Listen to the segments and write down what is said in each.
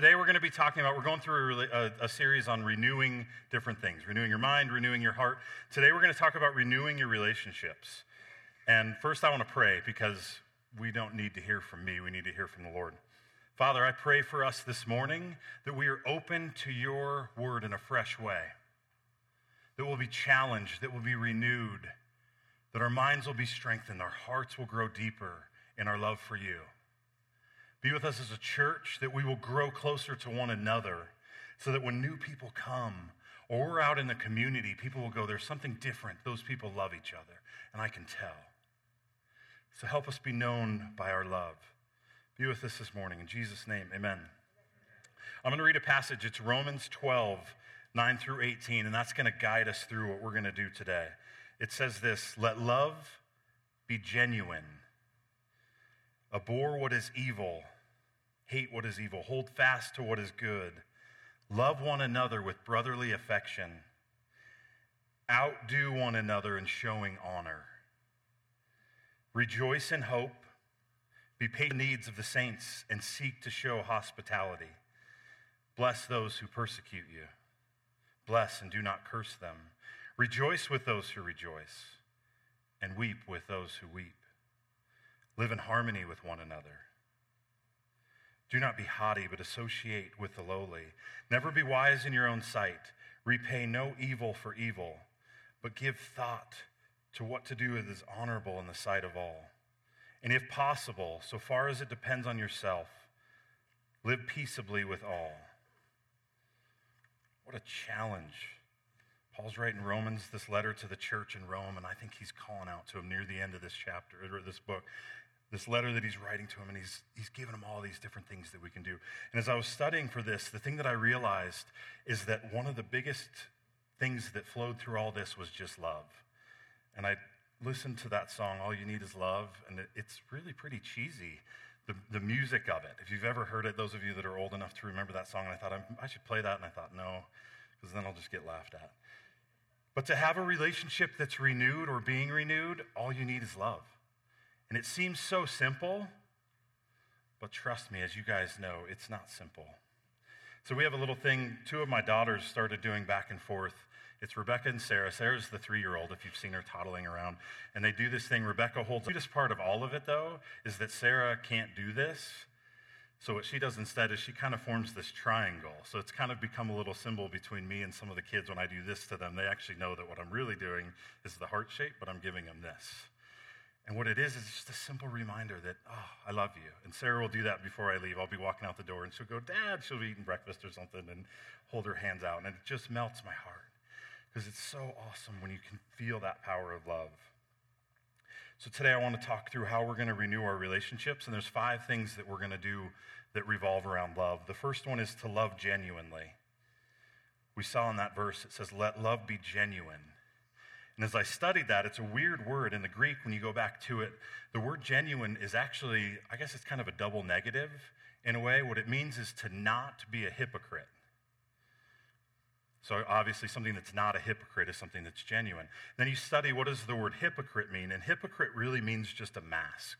today we're going to be talking about, we're going through a, a, a, series on renewing different things, renewing your mind, renewing your heart. Today we're going to talk about renewing your relationships. And first, I want to pray because we don't need to hear from me, we need to hear from the Lord. Father, I pray for us this morning that we are open to your word in a fresh way, that we'll be challenged, that we'll be renewed, that our minds will be strengthened, our hearts will grow deeper in our love for you. Be with us as a church that we will grow closer to one another so that when new people come or we're out in the community, people will go, There's something different. Those people love each other, and I can tell. So help us be known by our love. Be with us this morning. In Jesus' name, amen. I'm going to read a passage. It's Romans 12, 9 through 18, and that's going to guide us through what we're going to do today. It says this Let love be genuine. Abhor what is evil, hate what is evil, hold fast to what is good. Love one another with brotherly affection. Outdo one another in showing honor. Rejoice in hope. Be paid the needs of the saints and seek to show hospitality. Bless those who persecute you. Bless and do not curse them. Rejoice with those who rejoice, and weep with those who weep. Live in harmony with one another. Do not be haughty, but associate with the lowly. Never be wise in your own sight. Repay no evil for evil, but give thought to what to do that is honorable in the sight of all. And if possible, so far as it depends on yourself, live peaceably with all. What a challenge. Paul's writing Romans, this letter to the church in Rome, and I think he's calling out to him near the end of this chapter, or this book this letter that he's writing to him, and he's, he's giving him all these different things that we can do. And as I was studying for this, the thing that I realized is that one of the biggest things that flowed through all this was just love. And I listened to that song, All You Need Is Love, and it, it's really pretty cheesy. The, the music of it. If you've ever heard it, those of you that are old enough to remember that song, and I thought I should play that, and I thought, no, because then I'll just get laughed at. But to have a relationship that's renewed or being renewed, all you need is love. And it seems so simple, but trust me, as you guys know, it's not simple. So we have a little thing two of my daughters started doing back and forth. It's Rebecca and Sarah. Sarah's the three year old, if you've seen her toddling around. And they do this thing. Rebecca holds the cutest part of all of it, though, is that Sarah can't do this. So what she does instead is she kind of forms this triangle. So it's kind of become a little symbol between me and some of the kids when I do this to them. They actually know that what I'm really doing is the heart shape, but I'm giving them this. And what it is, is just a simple reminder that, oh, I love you. And Sarah will do that before I leave. I'll be walking out the door and she'll go, Dad, she'll be eating breakfast or something and hold her hands out. And it just melts my heart because it's so awesome when you can feel that power of love. So today I want to talk through how we're going to renew our relationships. And there's five things that we're going to do that revolve around love. The first one is to love genuinely. We saw in that verse, it says, let love be genuine. And as I studied that, it's a weird word in the Greek when you go back to it. The word genuine is actually, I guess it's kind of a double negative in a way. What it means is to not be a hypocrite. So obviously, something that's not a hypocrite is something that's genuine. Then you study what does the word hypocrite mean, and hypocrite really means just a mask.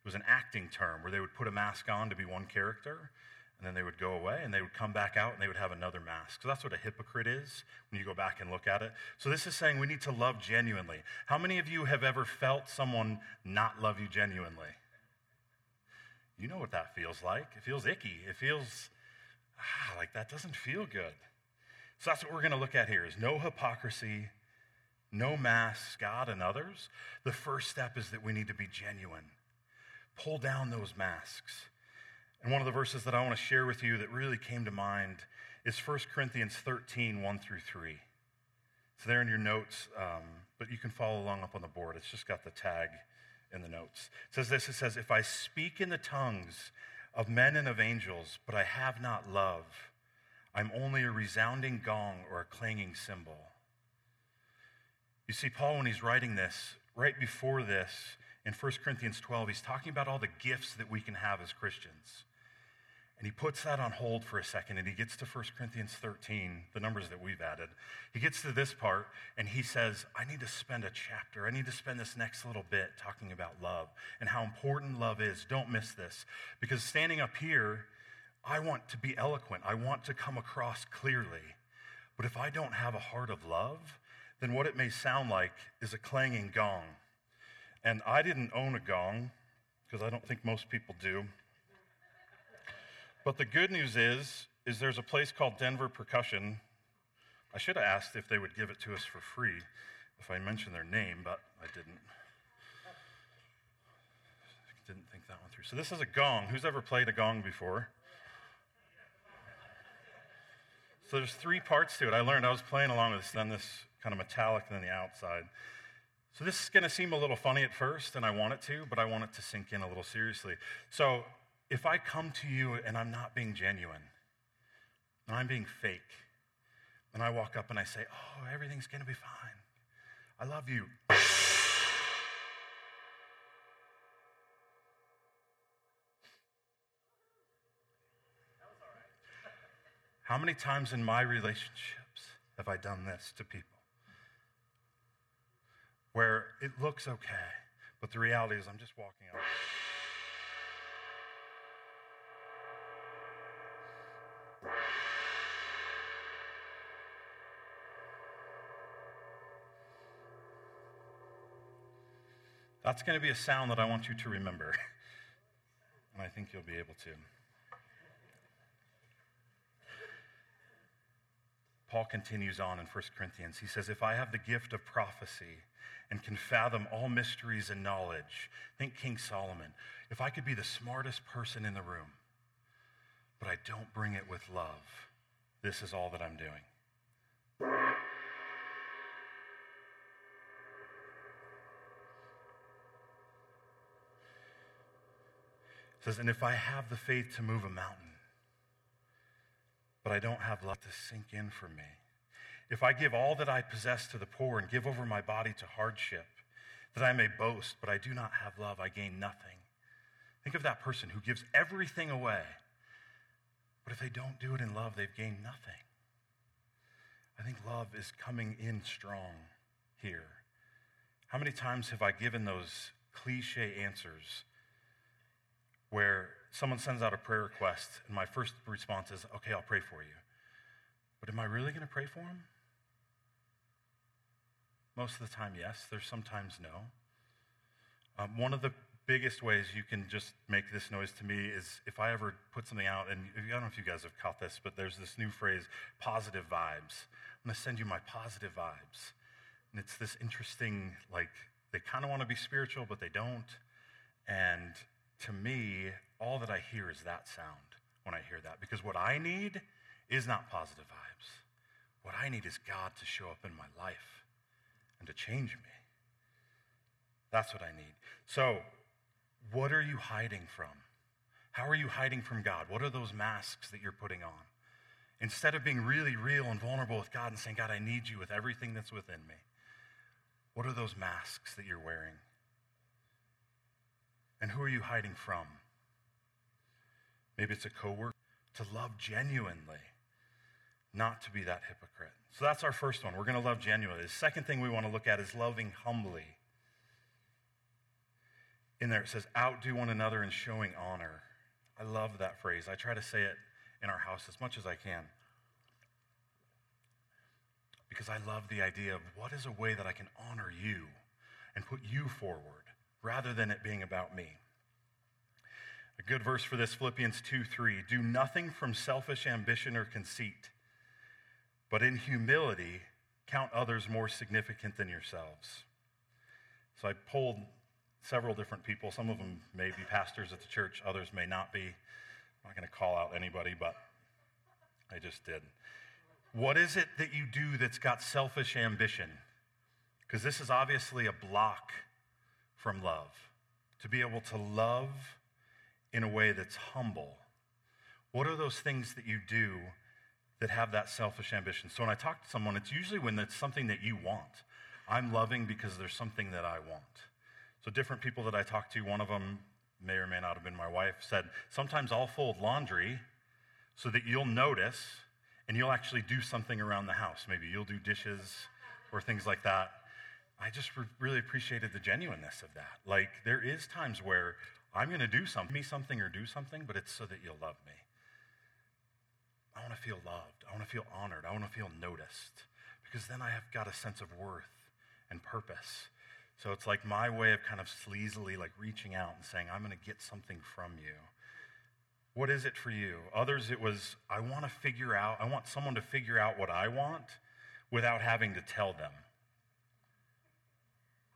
It was an acting term where they would put a mask on to be one character, and then they would go away and they would come back out and they would have another mask. So that's what a hypocrite is when you go back and look at it. So this is saying we need to love genuinely. How many of you have ever felt someone not love you genuinely? You know what that feels like. It feels icky. It feels ah, like that doesn't feel good. So that's what we're going to look at here is no hypocrisy, no masks, God and others. The first step is that we need to be genuine. Pull down those masks. And one of the verses that I want to share with you that really came to mind is 1 Corinthians 13, 1 through 3. It's there in your notes, um, but you can follow along up on the board. It's just got the tag in the notes. It says this it says, If I speak in the tongues of men and of angels, but I have not love, I'm only a resounding gong or a clanging cymbal. You see, Paul, when he's writing this, right before this, in 1 Corinthians 12, he's talking about all the gifts that we can have as Christians. And he puts that on hold for a second and he gets to 1 Corinthians 13, the numbers that we've added. He gets to this part and he says, I need to spend a chapter. I need to spend this next little bit talking about love and how important love is. Don't miss this. Because standing up here, I want to be eloquent. I want to come across clearly. But if I don't have a heart of love, then what it may sound like is a clanging gong. And I didn't own a gong because I don't think most people do. But the good news is is there's a place called Denver Percussion. I should have asked if they would give it to us for free if I mentioned their name, but I didn't. Didn't think that one through. So this is a gong. Who's ever played a gong before? So there's three parts to it. I learned I was playing along with this, then this kind of metallic, and then the outside. So this is going to seem a little funny at first, and I want it to, but I want it to sink in a little seriously. So if I come to you and I'm not being genuine, and I'm being fake, and I walk up and I say, Oh, everything's going to be fine. I love you. How many times in my relationships have I done this to people? Where it looks okay, but the reality is I'm just walking out. That's going to be a sound that I want you to remember. and I think you'll be able to. Paul continues on in 1 Corinthians. He says, If I have the gift of prophecy and can fathom all mysteries and knowledge, think King Solomon, if I could be the smartest person in the room, but I don't bring it with love, this is all that I'm doing. Says, and if I have the faith to move a mountain, but I don't have love to sink in for me. If I give all that I possess to the poor and give over my body to hardship, that I may boast, but I do not have love, I gain nothing. Think of that person who gives everything away, but if they don't do it in love, they've gained nothing. I think love is coming in strong here. How many times have I given those cliche answers where someone sends out a prayer request, and my first response is, okay, I'll pray for you. But am I really going to pray for them? Most of the time, yes. There's sometimes no. Um, one of the biggest ways you can just make this noise to me is if I ever put something out, and I don't know if you guys have caught this, but there's this new phrase, positive vibes. I'm going to send you my positive vibes. And it's this interesting, like, they kind of want to be spiritual, but they don't. And to me, all that I hear is that sound when I hear that. Because what I need is not positive vibes. What I need is God to show up in my life and to change me. That's what I need. So, what are you hiding from? How are you hiding from God? What are those masks that you're putting on? Instead of being really real and vulnerable with God and saying, God, I need you with everything that's within me, what are those masks that you're wearing? And who are you hiding from? Maybe it's a coworker. To love genuinely, not to be that hypocrite. So that's our first one. We're going to love genuinely. The second thing we want to look at is loving humbly. In there it says, outdo one another in showing honor. I love that phrase. I try to say it in our house as much as I can. Because I love the idea of what is a way that I can honor you and put you forward rather than it being about me. A good verse for this, Philippians 2 3. Do nothing from selfish ambition or conceit, but in humility count others more significant than yourselves. So I pulled several different people. Some of them may be pastors at the church, others may not be. I'm not going to call out anybody, but I just did. What is it that you do that's got selfish ambition? Because this is obviously a block from love. To be able to love in a way that's humble. What are those things that you do that have that selfish ambition? So when I talk to someone, it's usually when it's something that you want. I'm loving because there's something that I want. So different people that I talk to, one of them may or may not have been my wife, said, Sometimes I'll fold laundry so that you'll notice and you'll actually do something around the house. Maybe you'll do dishes or things like that. I just re- really appreciated the genuineness of that. Like, there is times where I'm going to do something, me something or do something, but it's so that you'll love me. I want to feel loved. I want to feel honored. I want to feel noticed because then I have got a sense of worth and purpose. So it's like my way of kind of sleazily like reaching out and saying, I'm going to get something from you. What is it for you? Others, it was, I want to figure out, I want someone to figure out what I want without having to tell them.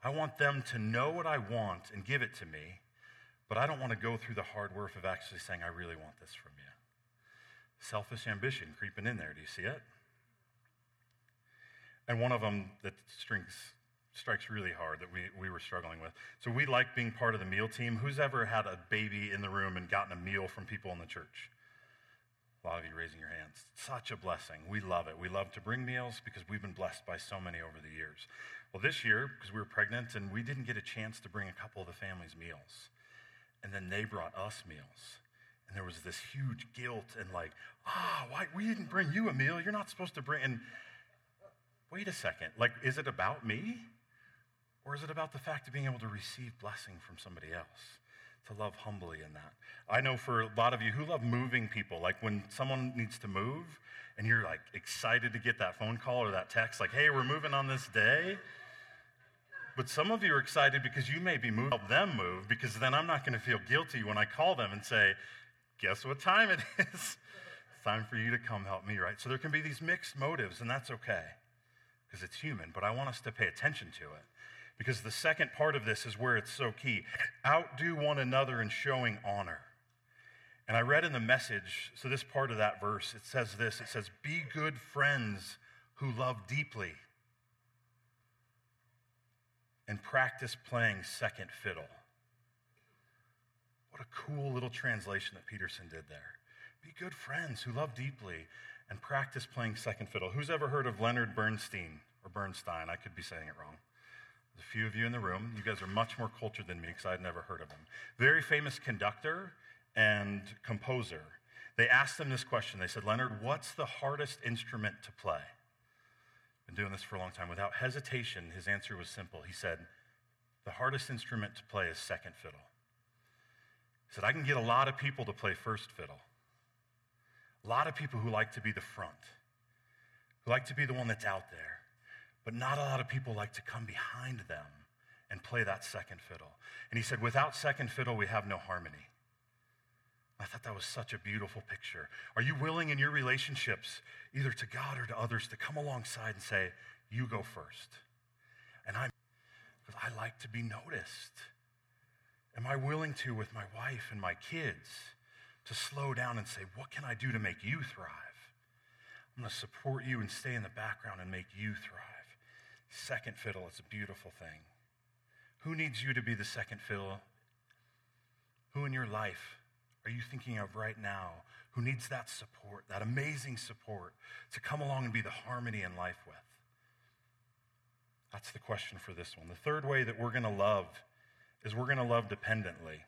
I want them to know what I want and give it to me, but I don't want to go through the hard work of actually saying, I really want this from you. Selfish ambition creeping in there. Do you see it? And one of them that strings, strikes really hard that we, we were struggling with. So we like being part of the meal team. Who's ever had a baby in the room and gotten a meal from people in the church? A lot of you raising your hands. Such a blessing. We love it. We love to bring meals because we've been blessed by so many over the years. Well, this year, because we were pregnant and we didn't get a chance to bring a couple of the family's meals. And then they brought us meals. And there was this huge guilt and like, ah, why we didn't bring you a meal? You're not supposed to bring and wait a second. Like, is it about me? Or is it about the fact of being able to receive blessing from somebody else? To love humbly in that. I know for a lot of you who love moving people, like when someone needs to move and you're like excited to get that phone call or that text, like, hey, we're moving on this day. But some of you are excited because you may be moving, help them move, because then I'm not going to feel guilty when I call them and say, guess what time it is? it's time for you to come help me, right? So there can be these mixed motives, and that's okay because it's human, but I want us to pay attention to it. Because the second part of this is where it's so key. Outdo one another in showing honor. And I read in the message, so this part of that verse, it says this it says, Be good friends who love deeply and practice playing second fiddle. What a cool little translation that Peterson did there. Be good friends who love deeply and practice playing second fiddle. Who's ever heard of Leonard Bernstein or Bernstein? I could be saying it wrong. There's a few of you in the room. You guys are much more cultured than me because I'd never heard of him. Very famous conductor and composer. They asked him this question. They said, Leonard, what's the hardest instrument to play? Been doing this for a long time. Without hesitation, his answer was simple. He said, The hardest instrument to play is second fiddle. He said, I can get a lot of people to play first fiddle. A lot of people who like to be the front, who like to be the one that's out there. But not a lot of people like to come behind them and play that second fiddle. And he said, without second fiddle, we have no harmony. I thought that was such a beautiful picture. Are you willing in your relationships, either to God or to others, to come alongside and say, You go first? And I'm, because I like to be noticed. Am I willing to, with my wife and my kids, to slow down and say, What can I do to make you thrive? I'm going to support you and stay in the background and make you thrive. Second fiddle, it's a beautiful thing. Who needs you to be the second fiddle? Who in your life are you thinking of right now who needs that support, that amazing support to come along and be the harmony in life with? That's the question for this one. The third way that we're going to love is we're going to love dependently.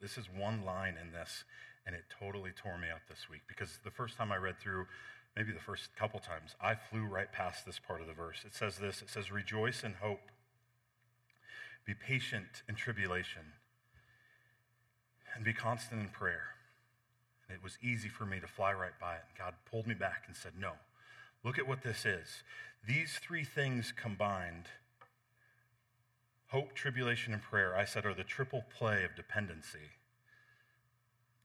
This is one line in this, and it totally tore me up this week because the first time I read through, maybe the first couple times, I flew right past this part of the verse. It says this it says, Rejoice in hope, be patient in tribulation, and be constant in prayer. And it was easy for me to fly right by it. And God pulled me back and said, No, look at what this is. These three things combined Hope, tribulation, and prayer, I said, are the triple play of dependency.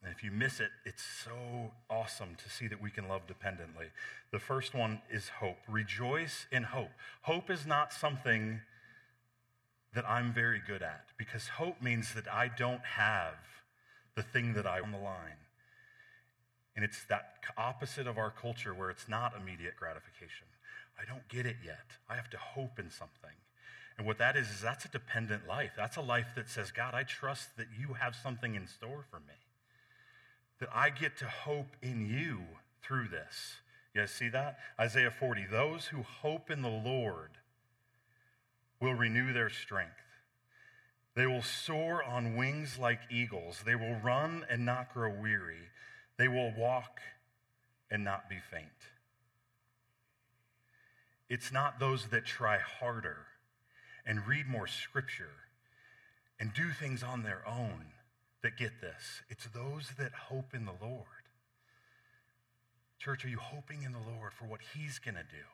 And if you miss it, it's so awesome to see that we can love dependently. The first one is hope. Rejoice in hope. Hope is not something that I'm very good at because hope means that I don't have the thing that I on the line. And it's that opposite of our culture where it's not immediate gratification. I don't get it yet. I have to hope in something. And what that is, is that's a dependent life. That's a life that says, God, I trust that you have something in store for me. That I get to hope in you through this. You guys see that? Isaiah 40. Those who hope in the Lord will renew their strength. They will soar on wings like eagles. They will run and not grow weary. They will walk and not be faint. It's not those that try harder and read more scripture and do things on their own that get this. It's those that hope in the Lord. Church, are you hoping in the Lord for what He's going to do?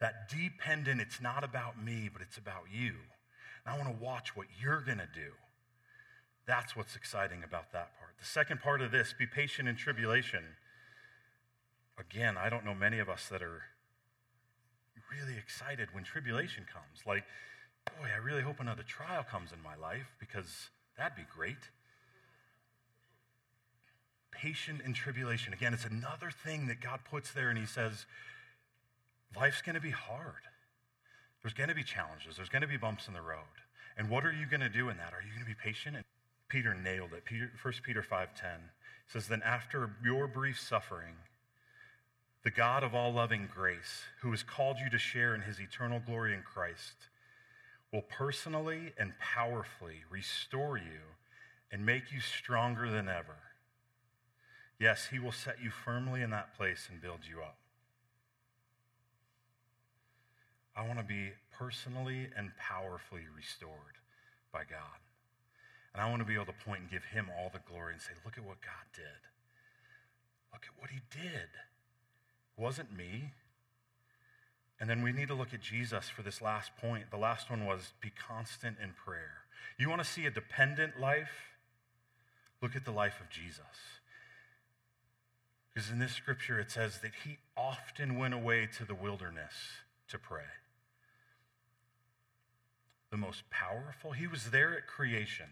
That dependent, it's not about me, but it's about you. And I want to watch what you're going to do. That's what's exciting about that part. The second part of this, be patient in tribulation. Again, I don't know many of us that are really excited when tribulation comes. Like, boy, I really hope another trial comes in my life because that'd be great. Patient in tribulation. Again, it's another thing that God puts there and He says, life's going to be hard. There's going to be challenges, there's going to be bumps in the road. And what are you going to do in that? Are you going to be patient? And Peter nailed it. Peter, 1 Peter 5:10 says, Then after your brief suffering, the God of all loving grace, who has called you to share in his eternal glory in Christ, will personally and powerfully restore you and make you stronger than ever. Yes, he will set you firmly in that place and build you up. I want to be personally and powerfully restored by God. And I want to be able to point and give him all the glory and say, look at what God did. Look at what he did. It wasn't me. And then we need to look at Jesus for this last point. The last one was be constant in prayer. You want to see a dependent life? Look at the life of Jesus. Because in this scripture it says that he often went away to the wilderness to pray. The most powerful, he was there at creation.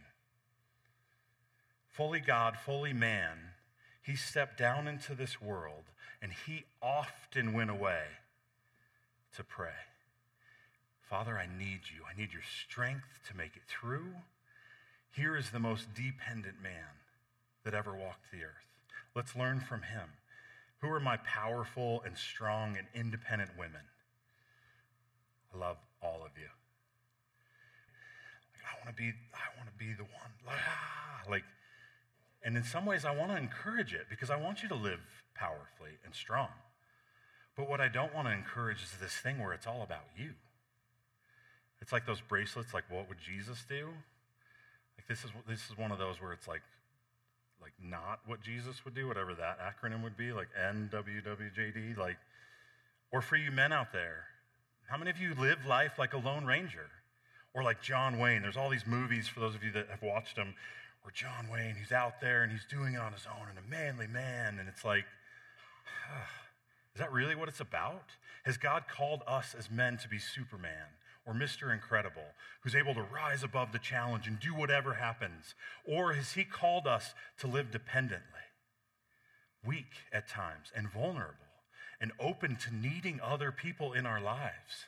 Fully God, fully man, he stepped down into this world and he often went away to pray. Father, I need you. I need your strength to make it through. Here is the most dependent man that ever walked the earth. Let's learn from him. Who are my powerful and strong and independent women? I love all of you. Like, I want to be, I want to be the one. Ah, like, and in some ways, I want to encourage it because I want you to live powerfully and strong. But what I don't want to encourage is this thing where it's all about you. It's like those bracelets, like what would Jesus do? Like this is this is one of those where it's like like not what Jesus would do, whatever that acronym would be, like NWWJD, like, or for you men out there, how many of you live life like a Lone Ranger? Or like John Wayne. There's all these movies, for those of you that have watched them, where John Wayne, he's out there and he's doing it on his own and a manly man. And it's like, is that really what it's about? Has God called us as men to be Superman? Or Mr. Incredible, who's able to rise above the challenge and do whatever happens? Or has He called us to live dependently, weak at times, and vulnerable, and open to needing other people in our lives?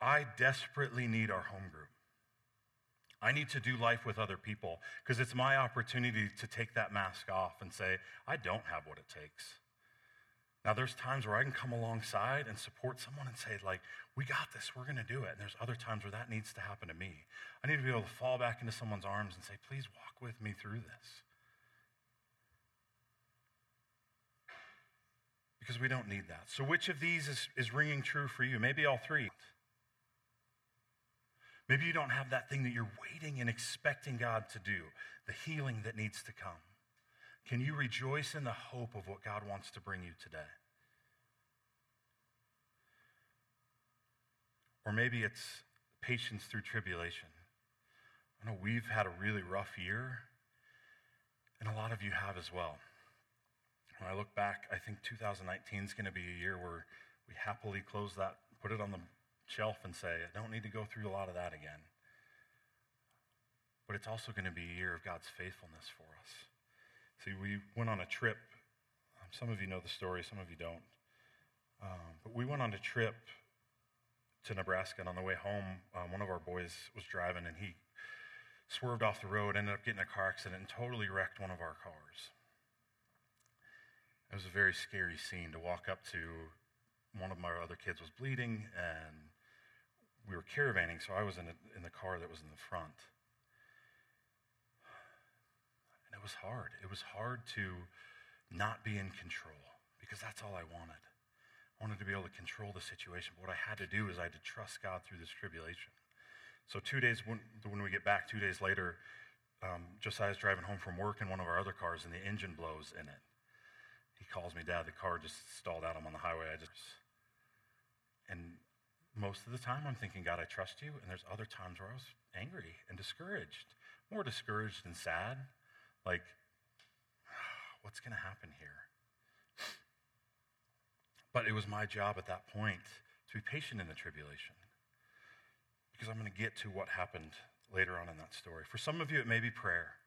I desperately need our home group. I need to do life with other people because it's my opportunity to take that mask off and say, I don't have what it takes. Now, there's times where I can come alongside and support someone and say, like, we got this, we're going to do it. And there's other times where that needs to happen to me. I need to be able to fall back into someone's arms and say, please walk with me through this. Because we don't need that. So, which of these is, is ringing true for you? Maybe all three. Maybe you don't have that thing that you're waiting and expecting God to do, the healing that needs to come. Can you rejoice in the hope of what God wants to bring you today? Or maybe it's patience through tribulation. I know we've had a really rough year, and a lot of you have as well. When I look back, I think 2019 is going to be a year where we happily close that, put it on the shelf, and say, I don't need to go through a lot of that again. But it's also going to be a year of God's faithfulness for us. See, we went on a trip. Um, some of you know the story, some of you don't. Um, but we went on a trip to Nebraska, and on the way home, um, one of our boys was driving, and he swerved off the road, ended up getting a car accident, and totally wrecked one of our cars. It was a very scary scene to walk up to. One of my other kids was bleeding, and we were caravanning, so I was in, a, in the car that was in the front. It was hard. It was hard to not be in control because that's all I wanted. I wanted to be able to control the situation. But what I had to do is I had to trust God through this tribulation. So, two days when, when we get back, two days later, um, Josiah's driving home from work in one of our other cars, and the engine blows in it. He calls me, Dad, the car just stalled out. I'm on the highway. I just. And most of the time, I'm thinking, God, I trust you. And there's other times where I was angry and discouraged, more discouraged than sad. Like, what's going to happen here? But it was my job at that point to be patient in the tribulation because I'm going to get to what happened later on in that story. For some of you, it may be prayer.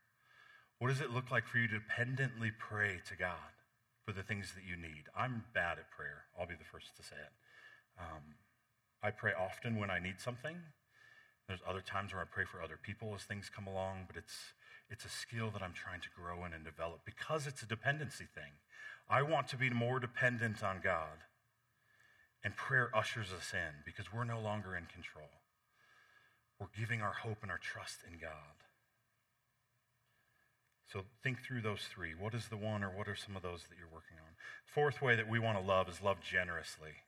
What does it look like for you to dependently pray to God for the things that you need? I'm bad at prayer. I'll be the first to say it. Um, I pray often when I need something. There's other times where I pray for other people as things come along, but it's, it's a skill that I'm trying to grow in and develop because it's a dependency thing. I want to be more dependent on God. And prayer ushers us in because we're no longer in control. We're giving our hope and our trust in God. So think through those three. What is the one, or what are some of those that you're working on? Fourth way that we want to love is love generously.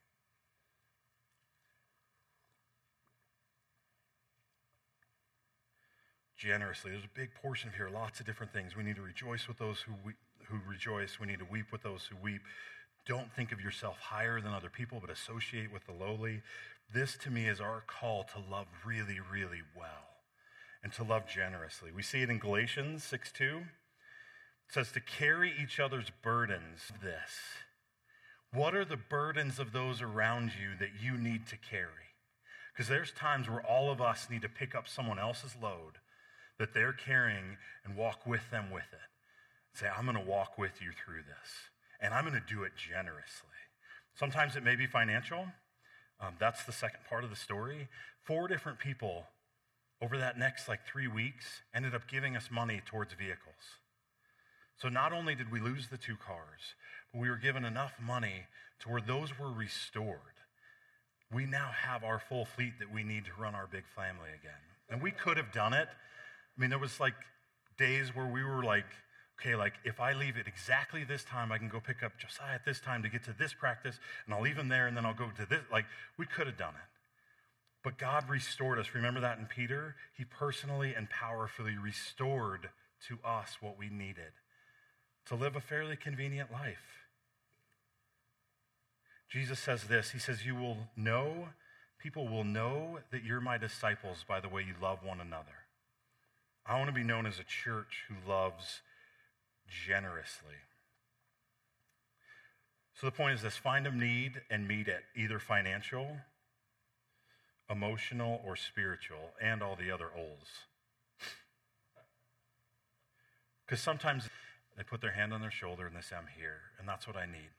Generously. There's a big portion here, lots of different things. We need to rejoice with those who, we, who rejoice. We need to weep with those who weep. Don't think of yourself higher than other people, but associate with the lowly. This to me is our call to love really, really well and to love generously. We see it in Galatians 6 2. It says to carry each other's burdens. This. What are the burdens of those around you that you need to carry? Because there's times where all of us need to pick up someone else's load that they're carrying and walk with them with it. Say, I'm going to walk with you through this, and I'm going to do it generously. Sometimes it may be financial. Um, that's the second part of the story. Four different people over that next like three weeks ended up giving us money towards vehicles. So not only did we lose the two cars, but we were given enough money to where those were restored. We now have our full fleet that we need to run our big family again. And we could have done it. I mean, there was like days where we were like, okay, like if I leave at exactly this time, I can go pick up Josiah at this time to get to this practice, and I'll leave him there, and then I'll go to this. Like, we could have done it. But God restored us. Remember that in Peter? He personally and powerfully restored to us what we needed to live a fairly convenient life. Jesus says this He says, You will know, people will know that you're my disciples by the way you love one another. I want to be known as a church who loves generously. So the point is this find a need and meet it, either financial, emotional, or spiritual, and all the other O's. Because sometimes they put their hand on their shoulder and they say, I'm here, and that's what I need.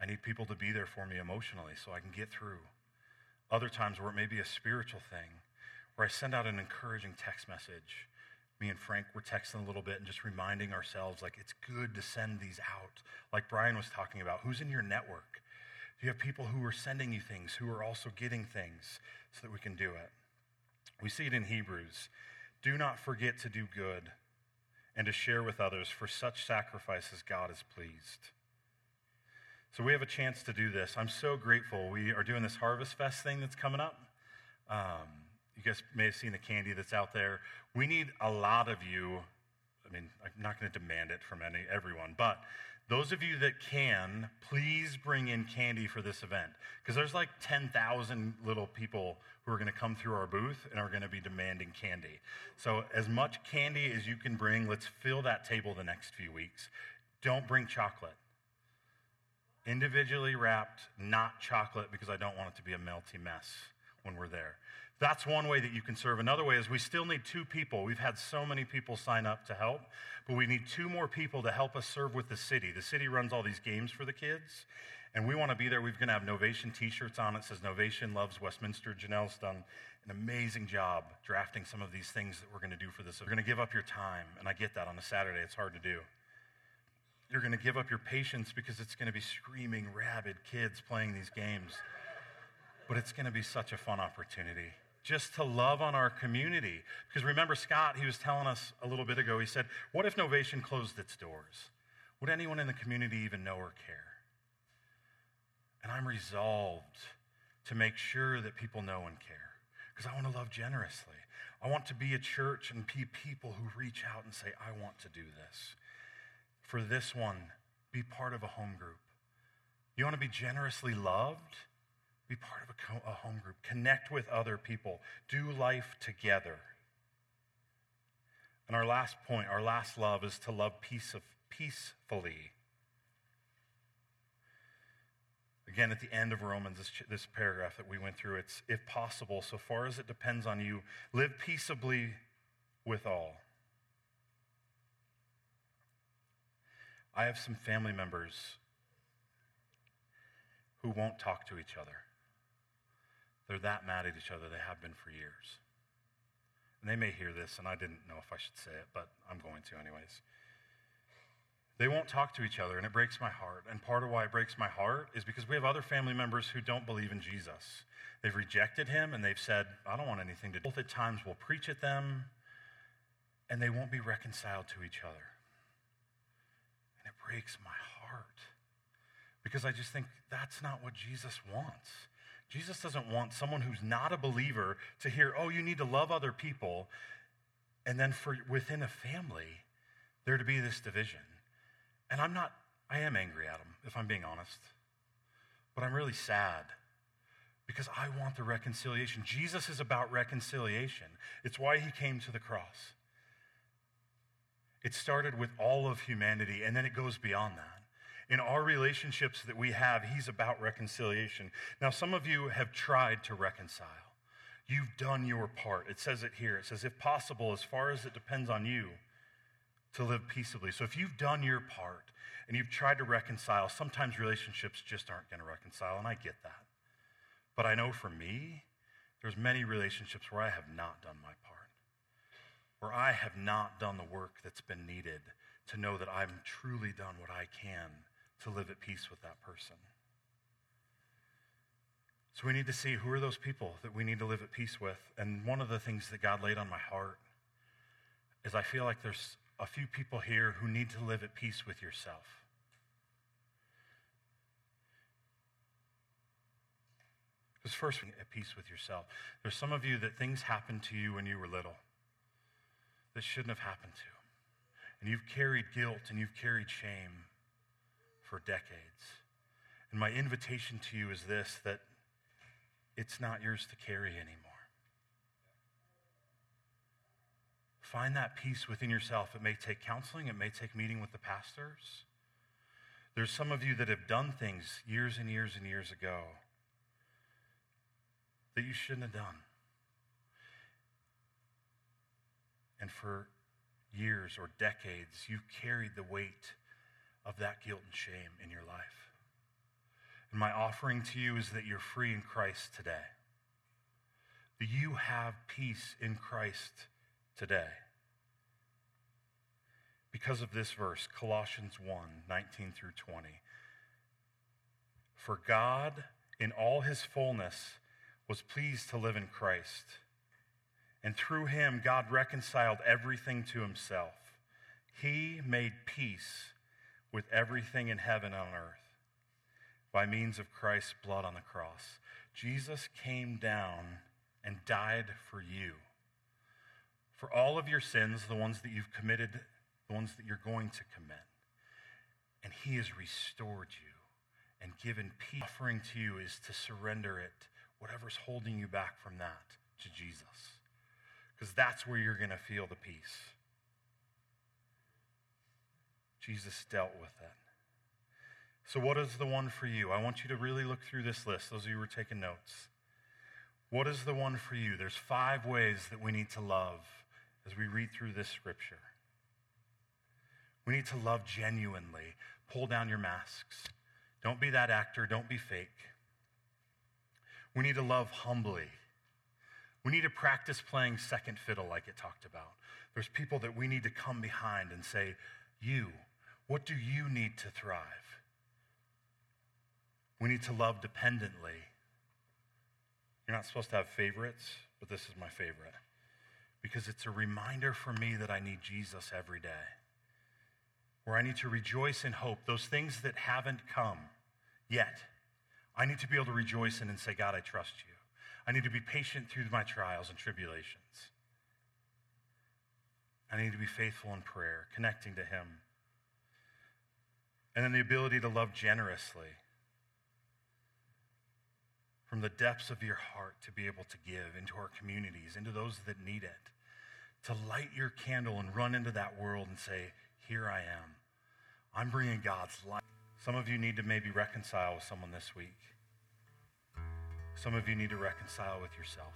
I need people to be there for me emotionally so I can get through. Other times where it may be a spiritual thing, where I send out an encouraging text message me and Frank were texting a little bit and just reminding ourselves like it's good to send these out. Like Brian was talking about, who's in your network? Do you have people who are sending you things, who are also getting things so that we can do it? We see it in Hebrews. Do not forget to do good and to share with others, for such sacrifices God is pleased. So we have a chance to do this. I'm so grateful. We are doing this Harvest Fest thing that's coming up. Um, you guys may have seen the candy that's out there. We need a lot of you. I mean, I'm not going to demand it from any everyone, but those of you that can, please bring in candy for this event because there's like 10,000 little people who are going to come through our booth and are going to be demanding candy. So, as much candy as you can bring, let's fill that table the next few weeks. Don't bring chocolate. Individually wrapped, not chocolate, because I don't want it to be a melty mess when we're there. That's one way that you can serve. Another way is we still need two people. We've had so many people sign up to help, but we need two more people to help us serve with the city. The city runs all these games for the kids, and we want to be there. We're going to have Novation t shirts on. It says Novation loves Westminster. Janelle's done an amazing job drafting some of these things that we're going to do for this. You're going to give up your time, and I get that on a Saturday. It's hard to do. You're going to give up your patience because it's going to be screaming, rabid kids playing these games. But it's going to be such a fun opportunity just to love on our community. Because remember, Scott, he was telling us a little bit ago, he said, What if Novation closed its doors? Would anyone in the community even know or care? And I'm resolved to make sure that people know and care. because I want to love generously. I want to be a church and be people who reach out and say, I want to do this. For this one, be part of a home group. You want to be generously loved? Be part of a, co- a home group. Connect with other people. Do life together. And our last point, our last love is to love peace of, peacefully. Again, at the end of Romans, this, this paragraph that we went through, it's if possible, so far as it depends on you, live peaceably with all. I have some family members who won't talk to each other. They're that mad at each other, they have been for years. And they may hear this, and I didn't know if I should say it, but I'm going to anyways. They won't talk to each other, and it breaks my heart. And part of why it breaks my heart is because we have other family members who don't believe in Jesus. They've rejected him, and they've said, I don't want anything to do. Both at times we'll preach at them, and they won't be reconciled to each other. And it breaks my heart because I just think that's not what Jesus wants. Jesus doesn't want someone who's not a believer to hear, oh, you need to love other people, and then for within a family, there to be this division. And I'm not, I am angry at him, if I'm being honest. But I'm really sad because I want the reconciliation. Jesus is about reconciliation, it's why he came to the cross. It started with all of humanity, and then it goes beyond that. In our relationships that we have, he's about reconciliation. Now, some of you have tried to reconcile. You've done your part. It says it here. It says, if possible, as far as it depends on you, to live peaceably. So if you've done your part and you've tried to reconcile, sometimes relationships just aren't going to reconcile, and I get that. But I know for me, there's many relationships where I have not done my part, where I have not done the work that's been needed to know that I've truly done what I can to live at peace with that person. So we need to see who are those people that we need to live at peace with. And one of the things that God laid on my heart is I feel like there's a few people here who need to live at peace with yourself. Because first, at peace with yourself. There's some of you that things happened to you when you were little that shouldn't have happened to. And you've carried guilt and you've carried shame for decades. And my invitation to you is this that it's not yours to carry anymore. Find that peace within yourself. It may take counseling, it may take meeting with the pastors. There's some of you that have done things years and years and years ago that you shouldn't have done. And for years or decades, you've carried the weight of that guilt and shame in your life. And my offering to you is that you're free in Christ today. That you have peace in Christ today. Because of this verse, Colossians 1 19 through 20. For God, in all his fullness, was pleased to live in Christ. And through him, God reconciled everything to himself. He made peace with everything in heaven and on earth by means of Christ's blood on the cross. Jesus came down and died for you. For all of your sins, the ones that you've committed, the ones that you're going to commit. And he has restored you and given peace. Offering to you is to surrender it whatever's holding you back from that to Jesus. Because that's where you're going to feel the peace. Jesus dealt with it. So, what is the one for you? I want you to really look through this list, those of you who are taking notes. What is the one for you? There's five ways that we need to love as we read through this scripture. We need to love genuinely. Pull down your masks. Don't be that actor, don't be fake. We need to love humbly. We need to practice playing second fiddle, like it talked about. There's people that we need to come behind and say, You, what do you need to thrive? We need to love dependently. You're not supposed to have favorites, but this is my favorite because it's a reminder for me that I need Jesus every day. Where I need to rejoice in hope, those things that haven't come yet. I need to be able to rejoice in and say, God, I trust you. I need to be patient through my trials and tribulations. I need to be faithful in prayer, connecting to Him. And then the ability to love generously from the depths of your heart to be able to give into our communities, into those that need it, to light your candle and run into that world and say, Here I am. I'm bringing God's light. Some of you need to maybe reconcile with someone this week. Some of you need to reconcile with yourself.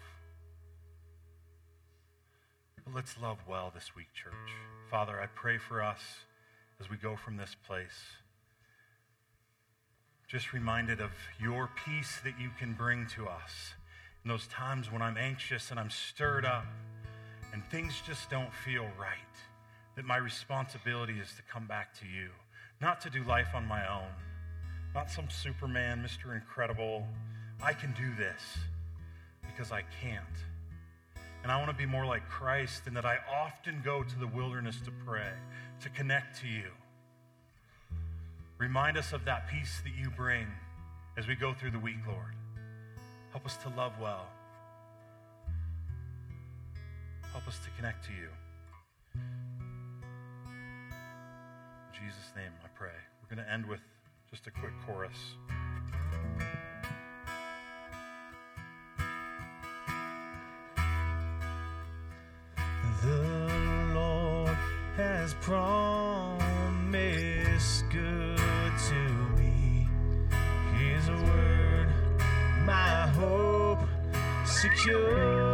But let's love well this week, church. Father, I pray for us as we go from this place. Just reminded of your peace that you can bring to us in those times when I'm anxious and I'm stirred up and things just don't feel right. That my responsibility is to come back to you, not to do life on my own, not some Superman, Mr. Incredible I can do this because I can't. And I want to be more like Christ in that I often go to the wilderness to pray, to connect to you. Remind us of that peace that you bring as we go through the week, Lord. Help us to love well. Help us to connect to you. In Jesus' name, I pray. We're going to end with just a quick chorus. Secure.